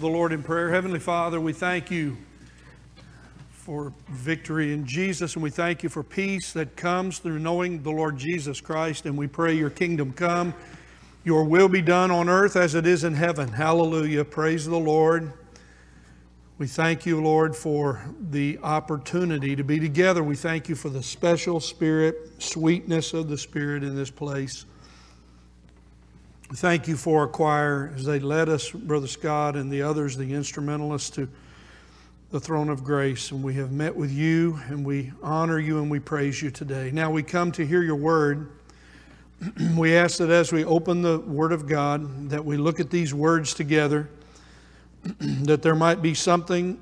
the Lord in prayer. Heavenly Father, we thank you for victory in Jesus, and we thank you for peace that comes through knowing the Lord Jesus Christ. And we pray your kingdom come, your will be done on earth as it is in heaven. Hallelujah. Praise the Lord. We thank you, Lord, for the opportunity to be together. We thank you for the special spirit, sweetness of the Spirit in this place. Thank you for our choir as they led us, Brother Scott and the others, the instrumentalists, to the throne of grace. And we have met with you and we honor you and we praise you today. Now we come to hear your word. we ask that as we open the word of God, that we look at these words together, that there might be something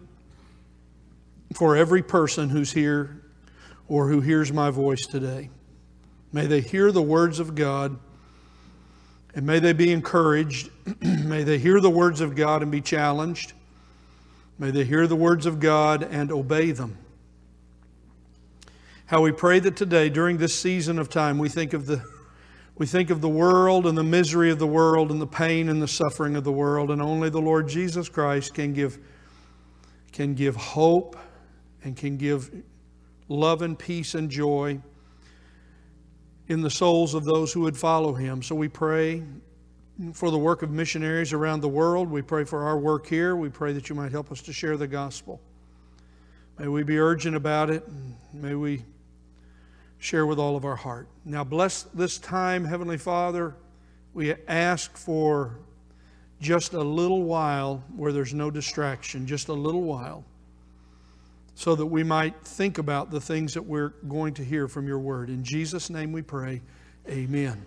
for every person who's here or who hears my voice today. May they hear the words of God and may they be encouraged. may they hear the words of God and be challenged. May they hear the words of God and obey them. How we pray that today, during this season of time, we think of the we think of the world and the misery of the world and the pain and the suffering of the world, and only the Lord Jesus Christ can give, can give hope and can give love and peace and joy in the souls of those who would follow him. So we pray for the work of missionaries around the world. We pray for our work here. We pray that you might help us to share the gospel. May we be urgent about it. May we share with all of our heart. Now, bless this time, Heavenly Father. We ask for just a little while where there's no distraction, just a little while so that we might think about the things that we're going to hear from your word. In Jesus' name we pray. Amen.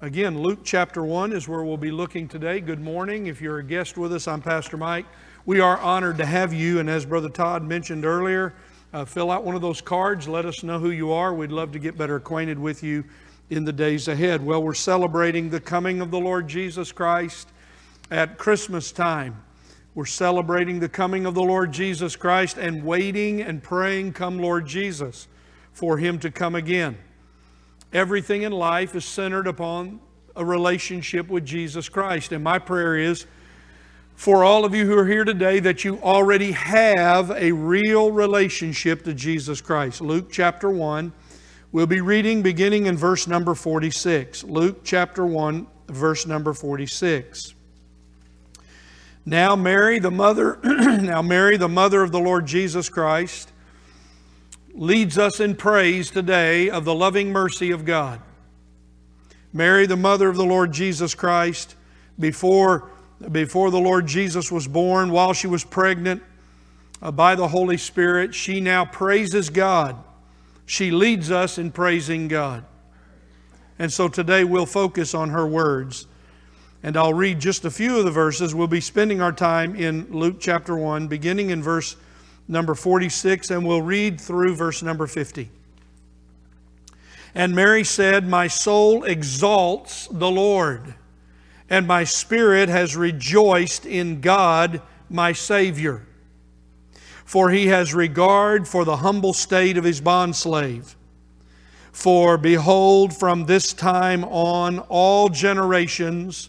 Again, Luke chapter 1 is where we'll be looking today. Good morning. If you're a guest with us, I'm Pastor Mike. We are honored to have you, and as Brother Todd mentioned earlier, uh, fill out one of those cards. Let us know who you are. We'd love to get better acquainted with you in the days ahead. Well, we're celebrating the coming of the Lord Jesus Christ at Christmas time. We're celebrating the coming of the Lord Jesus Christ and waiting and praying, Come, Lord Jesus, for Him to come again. Everything in life is centered upon a relationship with Jesus Christ. And my prayer is for all of you who are here today that you already have a real relationship to Jesus Christ. Luke chapter 1. We'll be reading beginning in verse number 46. Luke chapter 1, verse number 46. Now Mary, the mother, now Mary, the mother of the Lord Jesus Christ, leads us in praise today of the loving mercy of God. Mary, the mother of the Lord Jesus Christ, before, before the Lord Jesus was born, while she was pregnant uh, by the Holy Spirit, she now praises God. She leads us in praising God. And so today we'll focus on her words and I'll read just a few of the verses. We'll be spending our time in Luke chapter 1, beginning in verse number 46, and we'll read through verse number 50. And Mary said, My soul exalts the Lord, and my spirit has rejoiced in God my Savior. For he has regard for the humble state of his bondslave. For behold, from this time on, all generations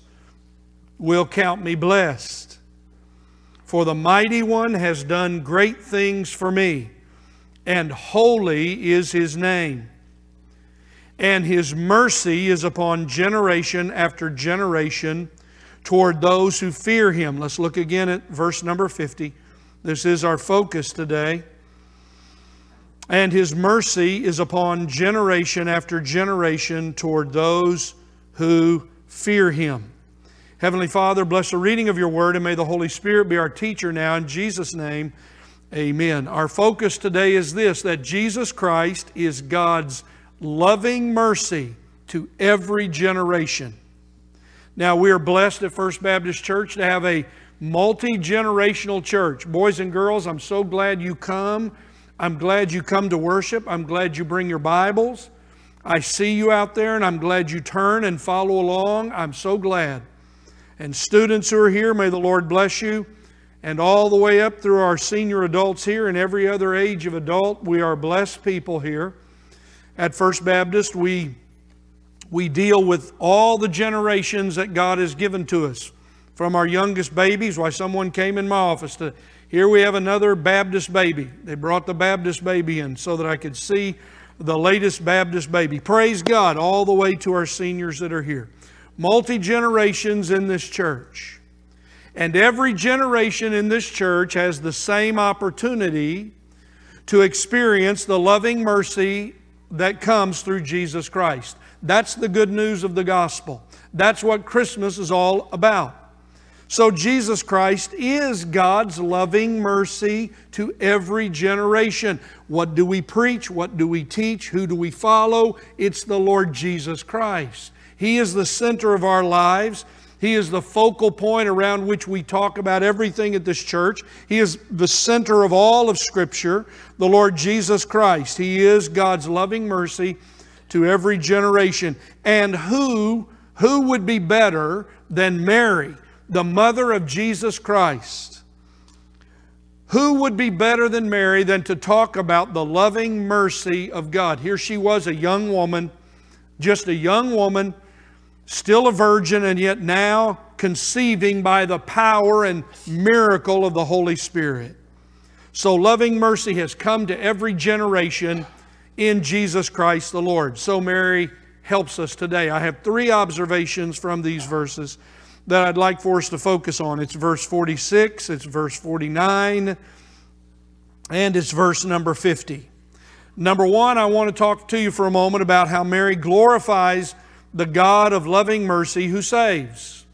will count me blessed. For the mighty one has done great things for me, and holy is his name. And his mercy is upon generation after generation toward those who fear him. Let's look again at verse number 50. This is our focus today. And his mercy is upon generation after generation toward those who fear him. Heavenly Father, bless the reading of your word and may the Holy Spirit be our teacher now. In Jesus' name, amen. Our focus today is this that Jesus Christ is God's loving mercy to every generation. Now, we are blessed at First Baptist Church to have a multi generational church. Boys and girls, I'm so glad you come. I'm glad you come to worship. I'm glad you bring your Bibles. I see you out there and I'm glad you turn and follow along. I'm so glad. And students who are here, may the Lord bless you. And all the way up through our senior adults here and every other age of adult, we are blessed people here. At First Baptist, we, we deal with all the generations that God has given to us from our youngest babies. Why, someone came in my office to, here we have another Baptist baby. They brought the Baptist baby in so that I could see the latest Baptist baby. Praise God, all the way to our seniors that are here. Multi generations in this church. And every generation in this church has the same opportunity to experience the loving mercy that comes through Jesus Christ. That's the good news of the gospel. That's what Christmas is all about. So, Jesus Christ is God's loving mercy to every generation. What do we preach? What do we teach? Who do we follow? It's the Lord Jesus Christ. He is the center of our lives. He is the focal point around which we talk about everything at this church. He is the center of all of Scripture, the Lord Jesus Christ. He is God's loving mercy to every generation. And who, who would be better than Mary? the mother of Jesus Christ. Who would be better than Mary than to talk about the loving mercy of God? Here she was, a young woman, just a young woman, still a virgin, and yet now conceiving by the power and miracle of the Holy Spirit. So, loving mercy has come to every generation in Jesus Christ the Lord. So, Mary helps us today. I have three observations from these verses that I'd like for us to focus on. It's verse 46, it's verse 49, and it's verse number 50. Number one, I want to talk to you for a moment about how Mary glorifies the God of loving mercy who saves.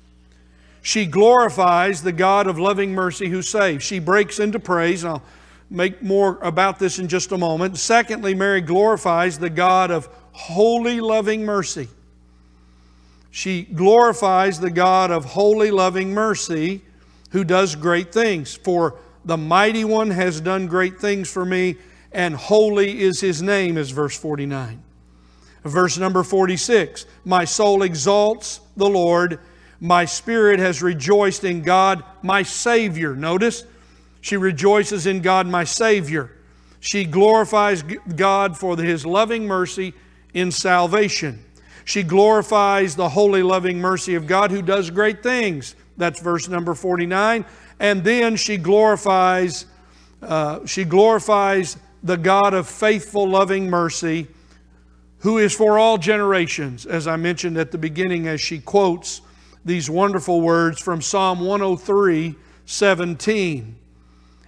She glorifies the God of loving mercy who saves. She breaks into praise, I'll make more about this in just a moment. Secondly, Mary glorifies the God of holy loving mercy. She glorifies the God of holy, loving mercy who does great things. For the mighty one has done great things for me, and holy is his name, is verse 49. Verse number 46 My soul exalts the Lord, my spirit has rejoiced in God, my Savior. Notice, she rejoices in God, my Savior. She glorifies God for his loving mercy in salvation. She glorifies the holy, loving mercy of God who does great things. That's verse number 49. And then she glorifies, uh, she glorifies the God of faithful, loving mercy who is for all generations, as I mentioned at the beginning, as she quotes these wonderful words from Psalm 103 17.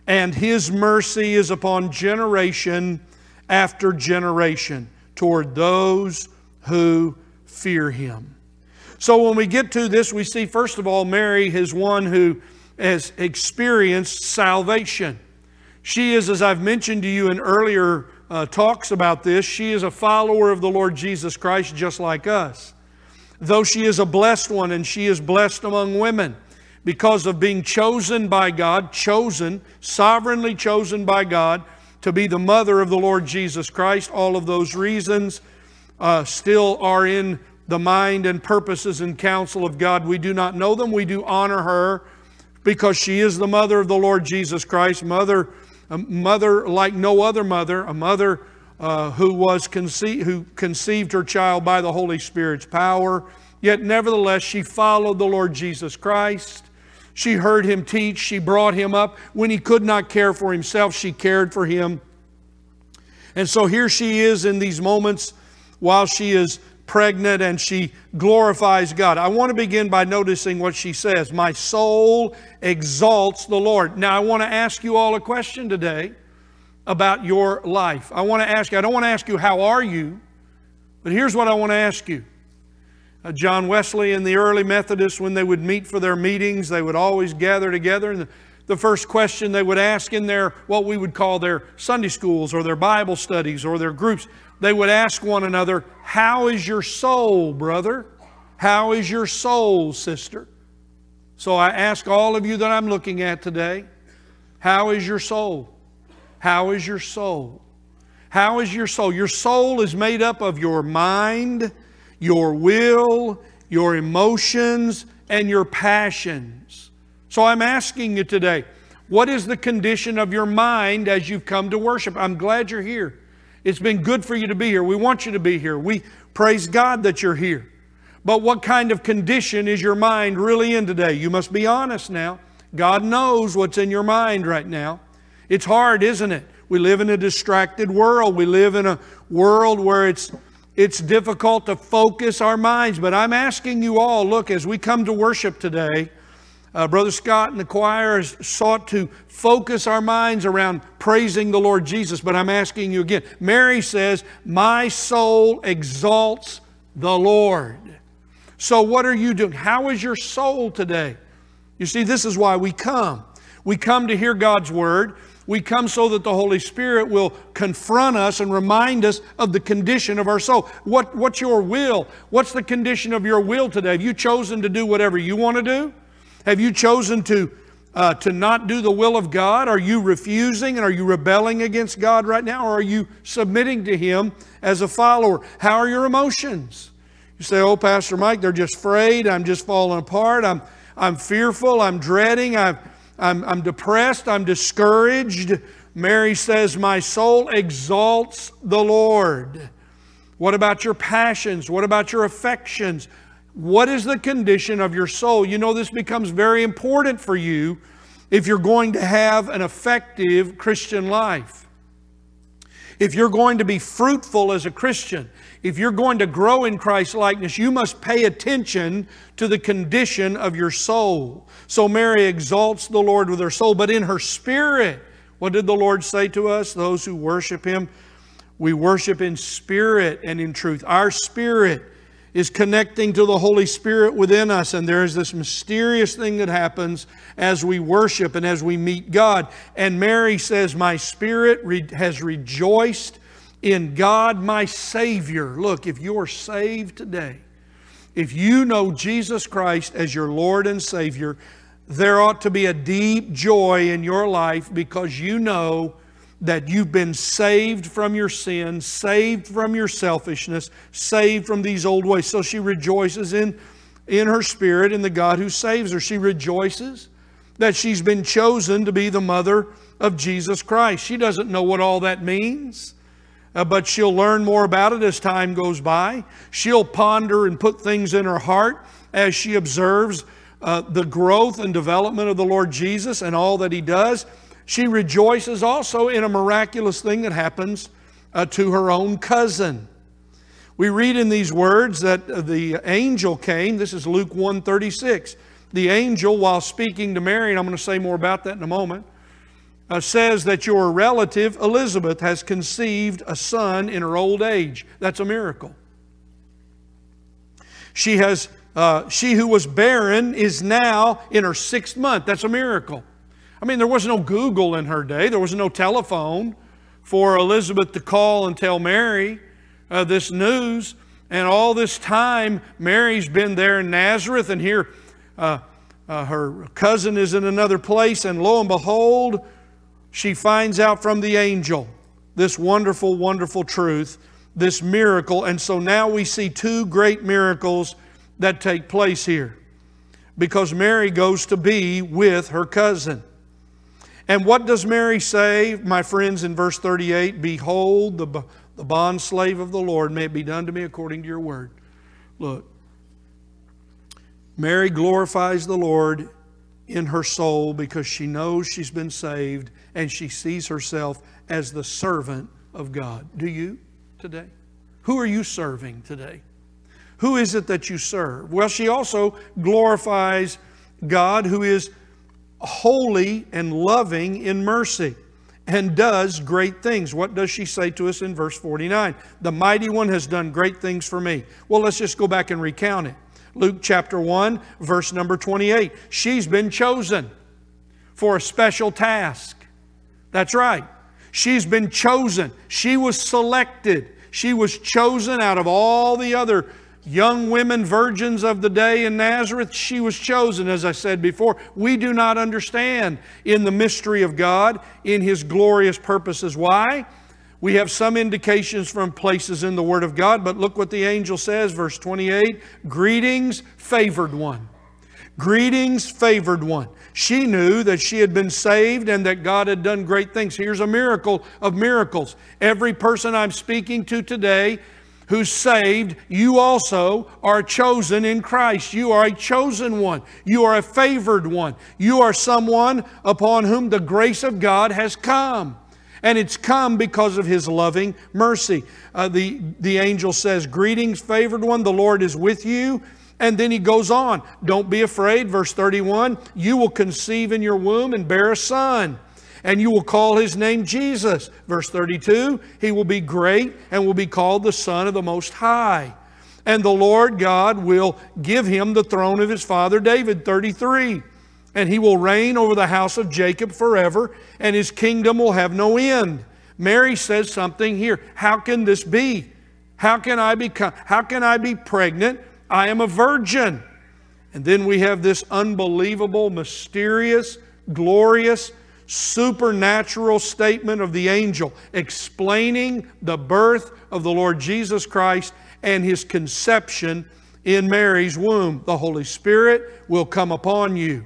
And his mercy is upon generation after generation toward those who fear him. So when we get to this, we see first of all, Mary is one who has experienced salvation. She is, as I've mentioned to you in earlier uh, talks about this, she is a follower of the Lord Jesus Christ just like us. Though she is a blessed one and she is blessed among women because of being chosen by God, chosen, sovereignly chosen by God to be the mother of the Lord Jesus Christ, all of those reasons uh, still are in the mind and purposes and counsel of God. We do not know them. We do honor her because she is the mother of the Lord Jesus Christ, mother, a mother like no other mother, a mother uh, who was conce- who conceived her child by the Holy Spirit's power. Yet nevertheless, she followed the Lord Jesus Christ. She heard him teach. She brought him up. When he could not care for himself, she cared for him. And so here she is in these moments while she is pregnant and she glorifies God. I want to begin by noticing what she says My soul exalts the Lord. Now, I want to ask you all a question today about your life. I want to ask you, I don't want to ask you, How are you? But here's what I want to ask you. Uh, John Wesley and the early Methodists, when they would meet for their meetings, they would always gather together. And the, the first question they would ask in their, what we would call their Sunday schools or their Bible studies or their groups, they would ask one another, How is your soul, brother? How is your soul, sister? So I ask all of you that I'm looking at today, How is your soul? How is your soul? How is your soul? Your soul is made up of your mind, your will, your emotions, and your passions. So I'm asking you today, what is the condition of your mind as you've come to worship? I'm glad you're here. It's been good for you to be here. We want you to be here. We praise God that you're here. But what kind of condition is your mind really in today? You must be honest now. God knows what's in your mind right now. It's hard, isn't it? We live in a distracted world. We live in a world where it's it's difficult to focus our minds. But I'm asking you all, look, as we come to worship today, uh, Brother Scott and the choir sought to focus our minds around praising the Lord Jesus. But I'm asking you again. Mary says, My soul exalts the Lord. So, what are you doing? How is your soul today? You see, this is why we come. We come to hear God's Word. We come so that the Holy Spirit will confront us and remind us of the condition of our soul. What, what's your will? What's the condition of your will today? Have you chosen to do whatever you want to do? Have you chosen to, uh, to not do the will of God? Are you refusing and are you rebelling against God right now? Or are you submitting to Him as a follower? How are your emotions? You say, Oh, Pastor Mike, they're just afraid. I'm just falling apart. I'm, I'm fearful. I'm dreading. I've, I'm, I'm depressed. I'm discouraged. Mary says, My soul exalts the Lord. What about your passions? What about your affections? What is the condition of your soul? You know, this becomes very important for you if you're going to have an effective Christian life. If you're going to be fruitful as a Christian, if you're going to grow in Christ's likeness, you must pay attention to the condition of your soul. So Mary exalts the Lord with her soul, but in her spirit, what did the Lord say to us? Those who worship Him, we worship in spirit and in truth. Our spirit is connecting to the Holy Spirit within us, and there is this mysterious thing that happens as we worship and as we meet God. And Mary says, My spirit re- has rejoiced in God my Savior. Look, if you're saved today, if you know Jesus Christ as your Lord and Savior, there ought to be a deep joy in your life because you know that you've been saved from your sin, saved from your selfishness, saved from these old ways. So she rejoices in, in her spirit in the God who saves her. She rejoices that she's been chosen to be the mother of Jesus Christ. She doesn't know what all that means uh, but she'll learn more about it as time goes by. She'll ponder and put things in her heart as she observes uh, the growth and development of the Lord Jesus and all that He does. She rejoices also in a miraculous thing that happens uh, to her own cousin. We read in these words that the angel came. This is Luke 136. The angel, while speaking to Mary, and I'm going to say more about that in a moment, uh, says that your relative Elizabeth has conceived a son in her old age. That's a miracle. She has uh, she who was barren is now in her sixth month. That's a miracle. I mean, there was no Google in her day. There was no telephone for Elizabeth to call and tell Mary uh, this news. And all this time, Mary's been there in Nazareth, and here uh, uh, her cousin is in another place, and lo and behold, she finds out from the angel this wonderful, wonderful truth, this miracle. And so now we see two great miracles that take place here because Mary goes to be with her cousin. And what does Mary say, my friends, in verse 38? Behold, the, the bond slave of the Lord, may it be done to me according to your word. Look, Mary glorifies the Lord in her soul because she knows she's been saved and she sees herself as the servant of God. Do you today? Who are you serving today? Who is it that you serve? Well, she also glorifies God who is holy and loving in mercy and does great things. What does she say to us in verse 49? The mighty one has done great things for me. Well, let's just go back and recount it. Luke chapter 1, verse number 28. She's been chosen for a special task. That's right. She's been chosen. She was selected. She was chosen out of all the other young women, virgins of the day in Nazareth. She was chosen, as I said before. We do not understand in the mystery of God, in His glorious purposes. Why? We have some indications from places in the Word of God, but look what the angel says, verse 28 Greetings, favored one. Greetings, favored one. She knew that she had been saved and that God had done great things. Here's a miracle of miracles. Every person I'm speaking to today who's saved, you also are chosen in Christ. You are a chosen one. You are a favored one. You are someone upon whom the grace of God has come. And it's come because of His loving mercy. Uh, the, the angel says, Greetings, favored one, the Lord is with you. And then he goes on, Don't be afraid, verse 31 You will conceive in your womb and bear a son and you will call his name Jesus. Verse 32 He will be great and will be called the Son of the Most High. And the Lord God will give him the throne of his father David. 33 And he will reign over the house of Jacob forever, and his kingdom will have no end. Mary says something here. How can this be? How can I become how can I be pregnant? I am a virgin. And then we have this unbelievable, mysterious, glorious supernatural statement of the angel explaining the birth of the Lord Jesus Christ and his conception in Mary's womb. The Holy Spirit will come upon you,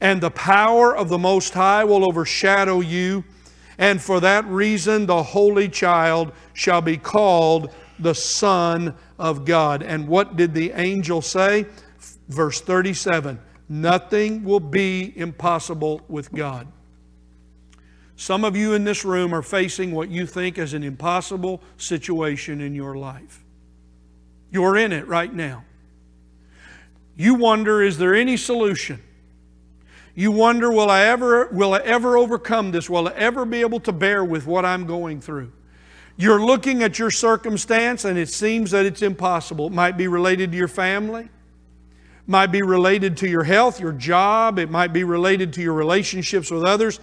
and the power of the Most High will overshadow you. And for that reason, the Holy Child shall be called the Son of God. And what did the angel say? Verse 37 Nothing will be impossible with God. Some of you in this room are facing what you think is an impossible situation in your life. You're in it right now. You wonder, is there any solution? You wonder, will I ever, will I ever overcome this? Will I ever be able to bear with what I'm going through? You're looking at your circumstance and it seems that it's impossible. It might be related to your family, might be related to your health, your job, it might be related to your relationships with others.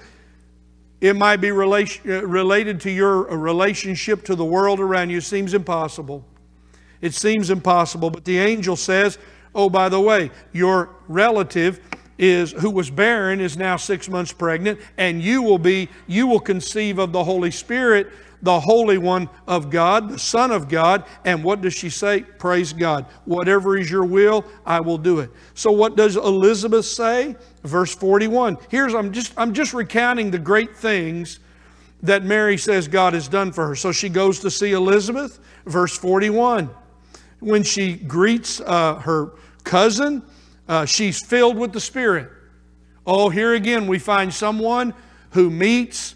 It might be relation, uh, related to your uh, relationship to the world around you. It seems impossible. It seems impossible. But the angel says, Oh, by the way, your relative is who was barren is now six months pregnant, and you will be, you will conceive of the Holy Spirit the Holy One of God, the Son of God. And what does she say? Praise God. Whatever is your will, I will do it. So what does Elizabeth say? Verse 41. Here's I'm just I'm just recounting the great things that Mary says God has done for her. So she goes to see Elizabeth, verse 41. When she greets uh, her cousin, uh, she's filled with the Spirit. Oh, here again we find someone who meets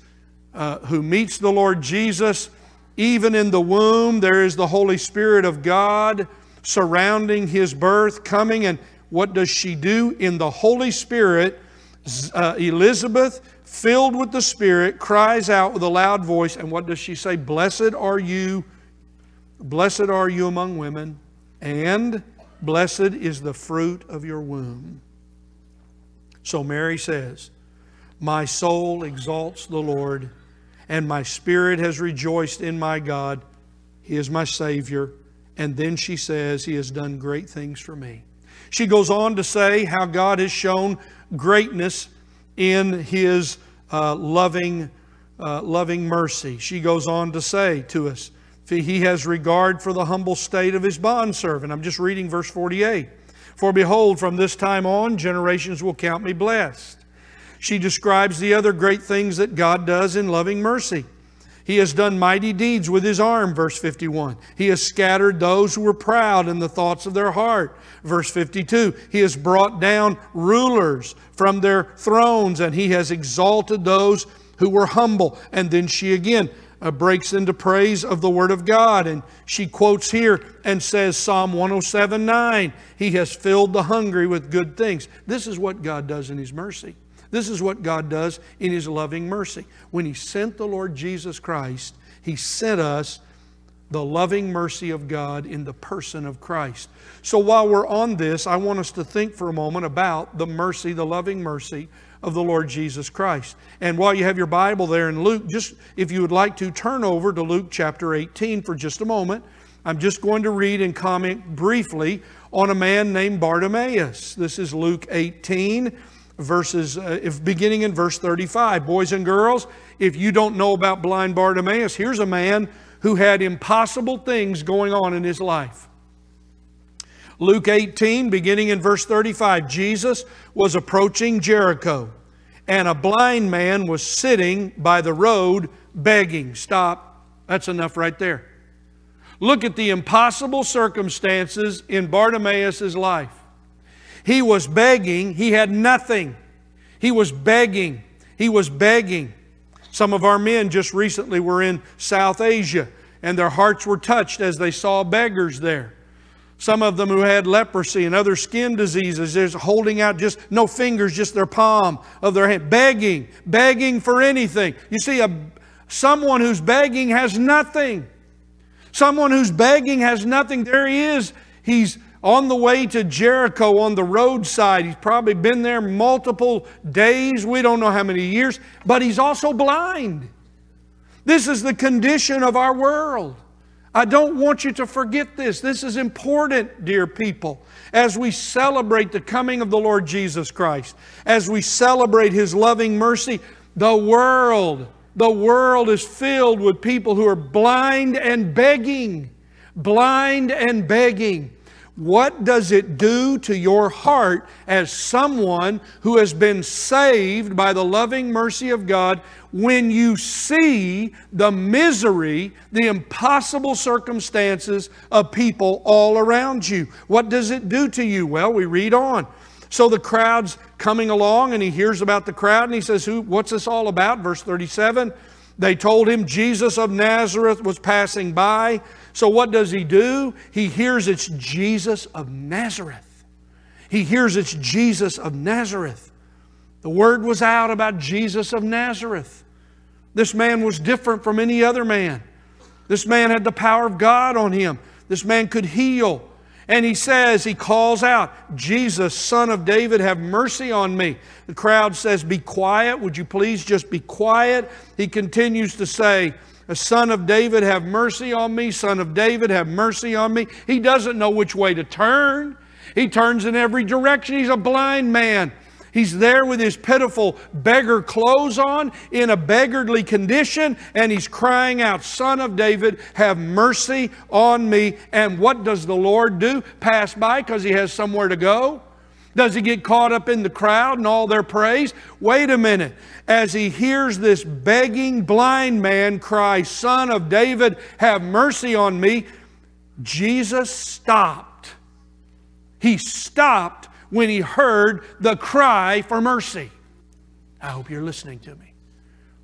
uh, who meets the Lord Jesus, even in the womb, there is the Holy Spirit of God surrounding his birth, coming. And what does she do? In the Holy Spirit, uh, Elizabeth, filled with the Spirit, cries out with a loud voice. And what does she say? Blessed are you, blessed are you among women, and blessed is the fruit of your womb. So Mary says, My soul exalts the Lord and my spirit has rejoiced in my God. He is my Savior. And then she says, He has done great things for me. She goes on to say how God has shown greatness in His uh, loving, uh, loving mercy. She goes on to say to us, He has regard for the humble state of His bondservant. I'm just reading verse 48. For behold, from this time on, generations will count me blessed she describes the other great things that God does in loving mercy. He has done mighty deeds with his arm, verse 51. He has scattered those who were proud in the thoughts of their heart, verse 52. He has brought down rulers from their thrones, and he has exalted those who were humble. And then she again uh, breaks into praise of the Word of God, and she quotes here and says, Psalm 107 9, He has filled the hungry with good things. This is what God does in His mercy. This is what God does in His loving mercy. When He sent the Lord Jesus Christ, He sent us the loving mercy of God in the person of Christ. So while we're on this, I want us to think for a moment about the mercy, the loving mercy of the Lord Jesus Christ. And while you have your Bible there in Luke, just if you would like to turn over to Luke chapter 18 for just a moment, I'm just going to read and comment briefly on a man named Bartimaeus. This is Luke 18 verses, uh, if beginning in verse 35. Boys and girls, if you don't know about blind Bartimaeus, here's a man who had impossible things going on in his life. Luke 18, beginning in verse 35, Jesus was approaching Jericho, and a blind man was sitting by the road begging. Stop. That's enough right there. Look at the impossible circumstances in Bartimaeus' life. He was begging, he had nothing. He was begging, he was begging. Some of our men just recently were in South Asia and their hearts were touched as they saw beggars there. Some of them who had leprosy and other skin diseases, just holding out just no fingers, just their palm of their hand, begging, begging for anything. You see, a, someone who's begging has nothing. Someone who's begging has nothing. There he is. He's on the way to Jericho on the roadside. He's probably been there multiple days. We don't know how many years, but he's also blind. This is the condition of our world. I don't want you to forget this. This is important, dear people, as we celebrate the coming of the Lord Jesus Christ, as we celebrate His loving mercy. The world, the world is filled with people who are blind and begging, blind and begging. What does it do to your heart as someone who has been saved by the loving mercy of God when you see the misery, the impossible circumstances of people all around you? What does it do to you? Well, we read on. So the crowd's coming along and he hears about the crowd and he says, Who, What's this all about? Verse 37 They told him Jesus of Nazareth was passing by. So what does he do? He hears it's Jesus of Nazareth. He hears it's Jesus of Nazareth. The word was out about Jesus of Nazareth. This man was different from any other man. This man had the power of God on him. This man could heal. And he says, he calls out, Jesus, son of David, have mercy on me. The crowd says, Be quiet. Would you please just be quiet? He continues to say, Son of David, have mercy on me. Son of David, have mercy on me. He doesn't know which way to turn. He turns in every direction. He's a blind man. He's there with his pitiful beggar clothes on in a beggarly condition, and he's crying out, Son of David, have mercy on me. And what does the Lord do? Pass by because he has somewhere to go? Does he get caught up in the crowd and all their praise? Wait a minute. As he hears this begging blind man cry, Son of David, have mercy on me, Jesus stopped. He stopped when he heard the cry for mercy. I hope you're listening to me.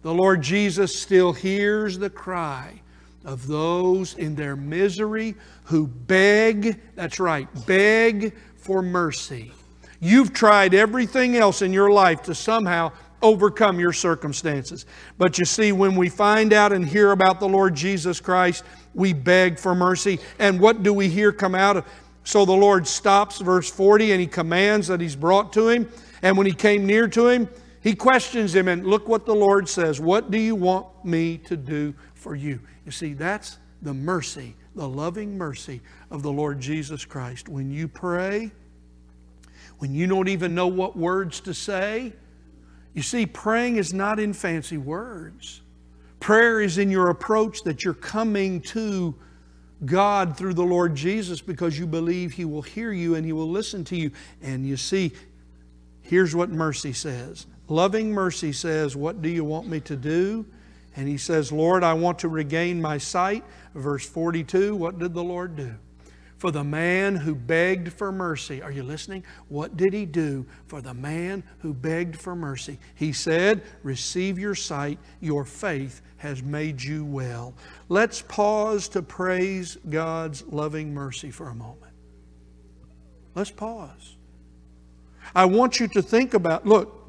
The Lord Jesus still hears the cry of those in their misery who beg, that's right, beg for mercy. You've tried everything else in your life to somehow overcome your circumstances. But you see, when we find out and hear about the Lord Jesus Christ, we beg for mercy. And what do we hear come out of? So the Lord stops, verse 40, and he commands that he's brought to him. And when he came near to him, he questions him. And look what the Lord says What do you want me to do for you? You see, that's the mercy, the loving mercy of the Lord Jesus Christ. When you pray, when you don't even know what words to say. You see, praying is not in fancy words. Prayer is in your approach that you're coming to God through the Lord Jesus because you believe He will hear you and He will listen to you. And you see, here's what mercy says loving mercy says, What do you want me to do? And He says, Lord, I want to regain my sight. Verse 42, what did the Lord do? For the man who begged for mercy. Are you listening? What did he do for the man who begged for mercy? He said, Receive your sight, your faith has made you well. Let's pause to praise God's loving mercy for a moment. Let's pause. I want you to think about look,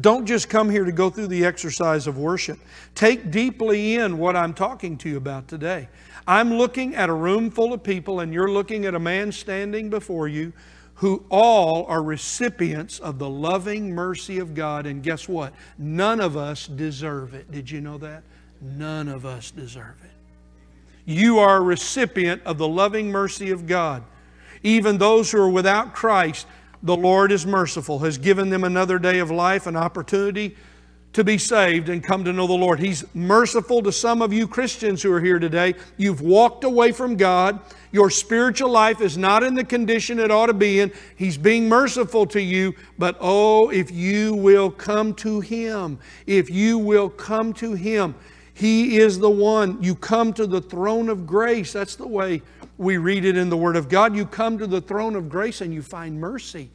don't just come here to go through the exercise of worship. Take deeply in what I'm talking to you about today. I'm looking at a room full of people, and you're looking at a man standing before you who all are recipients of the loving mercy of God. And guess what? None of us deserve it. Did you know that? None of us deserve it. You are a recipient of the loving mercy of God. Even those who are without Christ, the Lord is merciful, has given them another day of life, an opportunity to be saved and come to know the Lord. He's merciful to some of you Christians who are here today. You've walked away from God. Your spiritual life is not in the condition it ought to be in. He's being merciful to you, but oh, if you will come to Him, if you will come to Him, He is the one. You come to the throne of grace. That's the way we read it in the Word of God. You come to the throne of grace and you find mercy.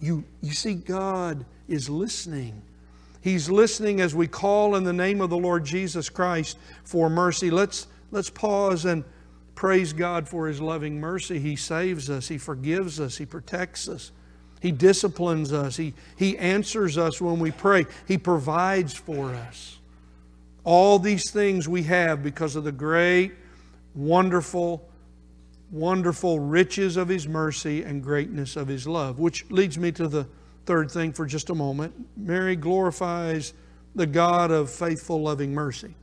You, you see, God is listening. He's listening as we call in the name of the Lord Jesus Christ for mercy. Let's, let's pause and praise God for His loving mercy. He saves us, He forgives us, He protects us, He disciplines us, He, he answers us when we pray, He provides for us. All these things we have because of the great, wonderful, wonderful riches of His mercy and greatness of His love. Which leads me to the third thing for just a moment. Mary glorifies the God of faithful, loving mercy.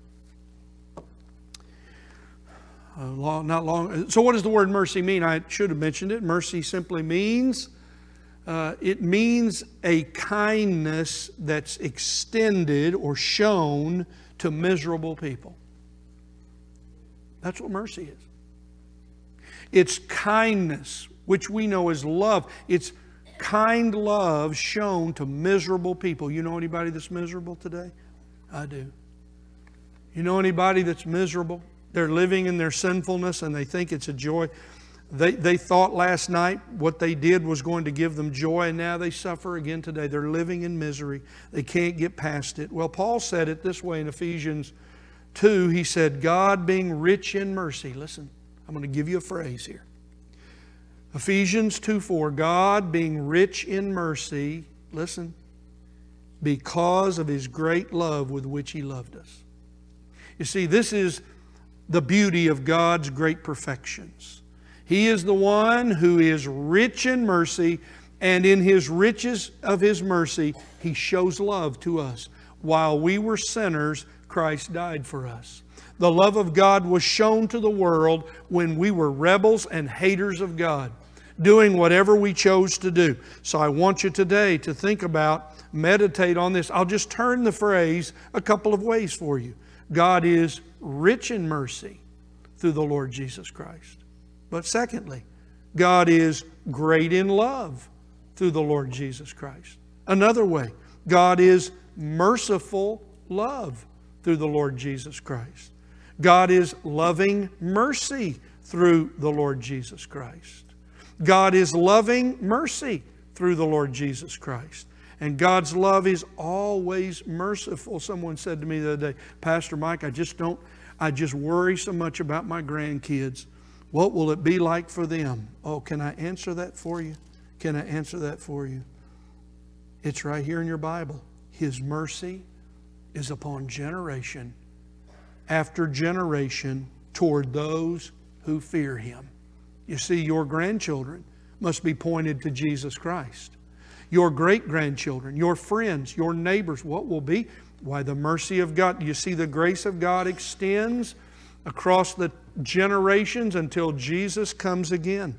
Uh, long, not long. So, what does the word mercy mean? I should have mentioned it. Mercy simply means uh, it means a kindness that's extended or shown to miserable people. That's what mercy is. It's kindness, which we know is love. It's kind love shown to miserable people. You know anybody that's miserable today? I do. You know anybody that's miserable? They're living in their sinfulness and they think it's a joy. They, they thought last night what they did was going to give them joy, and now they suffer again today. They're living in misery. They can't get past it. Well, Paul said it this way in Ephesians 2. He said, God being rich in mercy. Listen, I'm going to give you a phrase here. Ephesians 2 4, God being rich in mercy, listen, because of his great love with which he loved us. You see, this is the beauty of God's great perfections. He is the one who is rich in mercy, and in his riches of his mercy, he shows love to us. While we were sinners, Christ died for us. The love of God was shown to the world when we were rebels and haters of God, doing whatever we chose to do. So I want you today to think about, meditate on this. I'll just turn the phrase a couple of ways for you. God is rich in mercy through the Lord Jesus Christ. But secondly, God is great in love through the Lord Jesus Christ. Another way, God is merciful love through the Lord Jesus Christ. God is loving mercy through the Lord Jesus Christ. God is loving mercy through the Lord Jesus Christ. And God's love is always merciful. Someone said to me the other day, Pastor Mike, I just don't, I just worry so much about my grandkids. What will it be like for them? Oh, can I answer that for you? Can I answer that for you? It's right here in your Bible. His mercy is upon generation after generation toward those who fear Him. You see, your grandchildren must be pointed to Jesus Christ. Your great grandchildren, your friends, your neighbors, what will be? Why, the mercy of God. You see, the grace of God extends across the generations until Jesus comes again.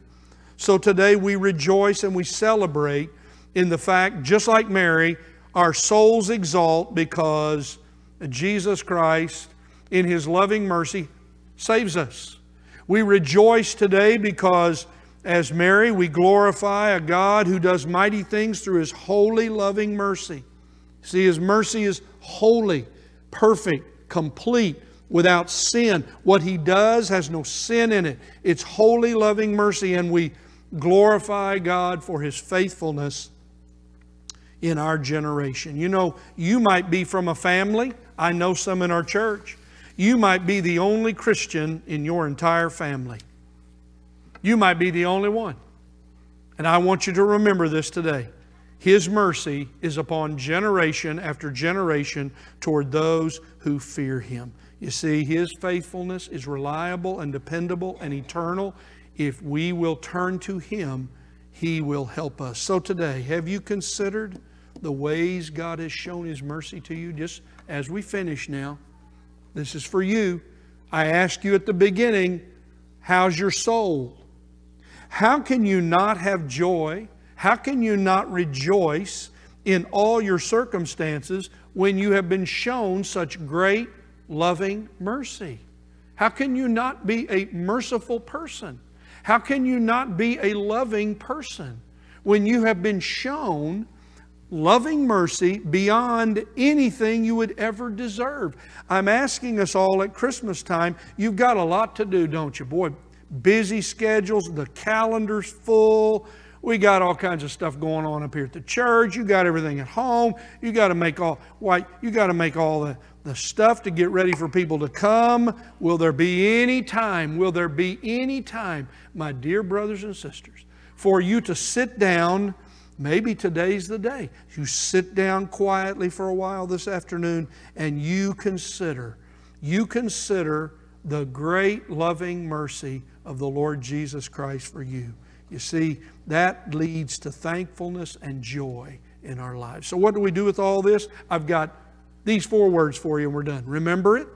So today we rejoice and we celebrate in the fact, just like Mary, our souls exalt because Jesus Christ, in His loving mercy, saves us. We rejoice today because, as Mary, we glorify a God who does mighty things through His holy, loving mercy. See, His mercy is holy, perfect, complete, without sin. What he does has no sin in it. It's holy, loving mercy, and we glorify God for his faithfulness in our generation. You know, you might be from a family, I know some in our church. You might be the only Christian in your entire family. You might be the only one. And I want you to remember this today. His mercy is upon generation after generation toward those who fear Him. You see, His faithfulness is reliable and dependable and eternal. If we will turn to Him, He will help us. So today, have you considered the ways God has shown His mercy to you? Just as we finish now, this is for you. I asked you at the beginning, how's your soul? How can you not have joy? How can you not rejoice in all your circumstances when you have been shown such great loving mercy? How can you not be a merciful person? How can you not be a loving person when you have been shown loving mercy beyond anything you would ever deserve. I'm asking us all at Christmas time, you've got a lot to do, don't you? Boy, busy schedules, the calendar's full. We got all kinds of stuff going on up here at the church. You got everything at home. You got to make all why you got to make all the, the stuff to get ready for people to come. Will there be any time? Will there be any time, my dear brothers and sisters, for you to sit down? Maybe today's the day. You sit down quietly for a while this afternoon and you consider, you consider the great loving mercy of the Lord Jesus Christ for you. You see, that leads to thankfulness and joy in our lives. So, what do we do with all this? I've got these four words for you and we're done. Remember it.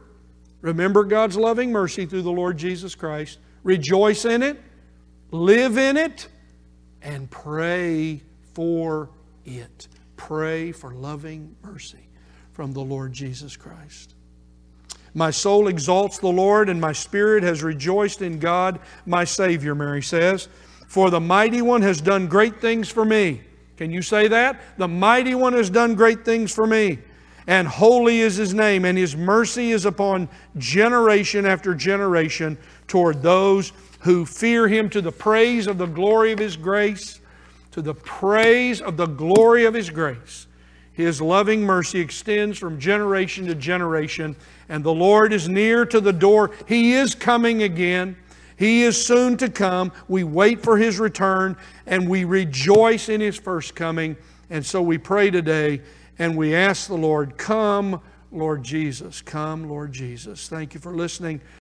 Remember God's loving mercy through the Lord Jesus Christ. Rejoice in it. Live in it. And pray for it. Pray for loving mercy from the Lord Jesus Christ. My soul exalts the Lord, and my spirit has rejoiced in God, my Savior, Mary says. For the mighty one has done great things for me. Can you say that? The mighty one has done great things for me. And holy is his name, and his mercy is upon generation after generation toward those who fear him to the praise of the glory of his grace, to the praise of the glory of his grace. His loving mercy extends from generation to generation, and the Lord is near to the door. He is coming again. He is soon to come. We wait for His return, and we rejoice in His first coming. And so we pray today, and we ask the Lord, Come, Lord Jesus. Come, Lord Jesus. Thank you for listening.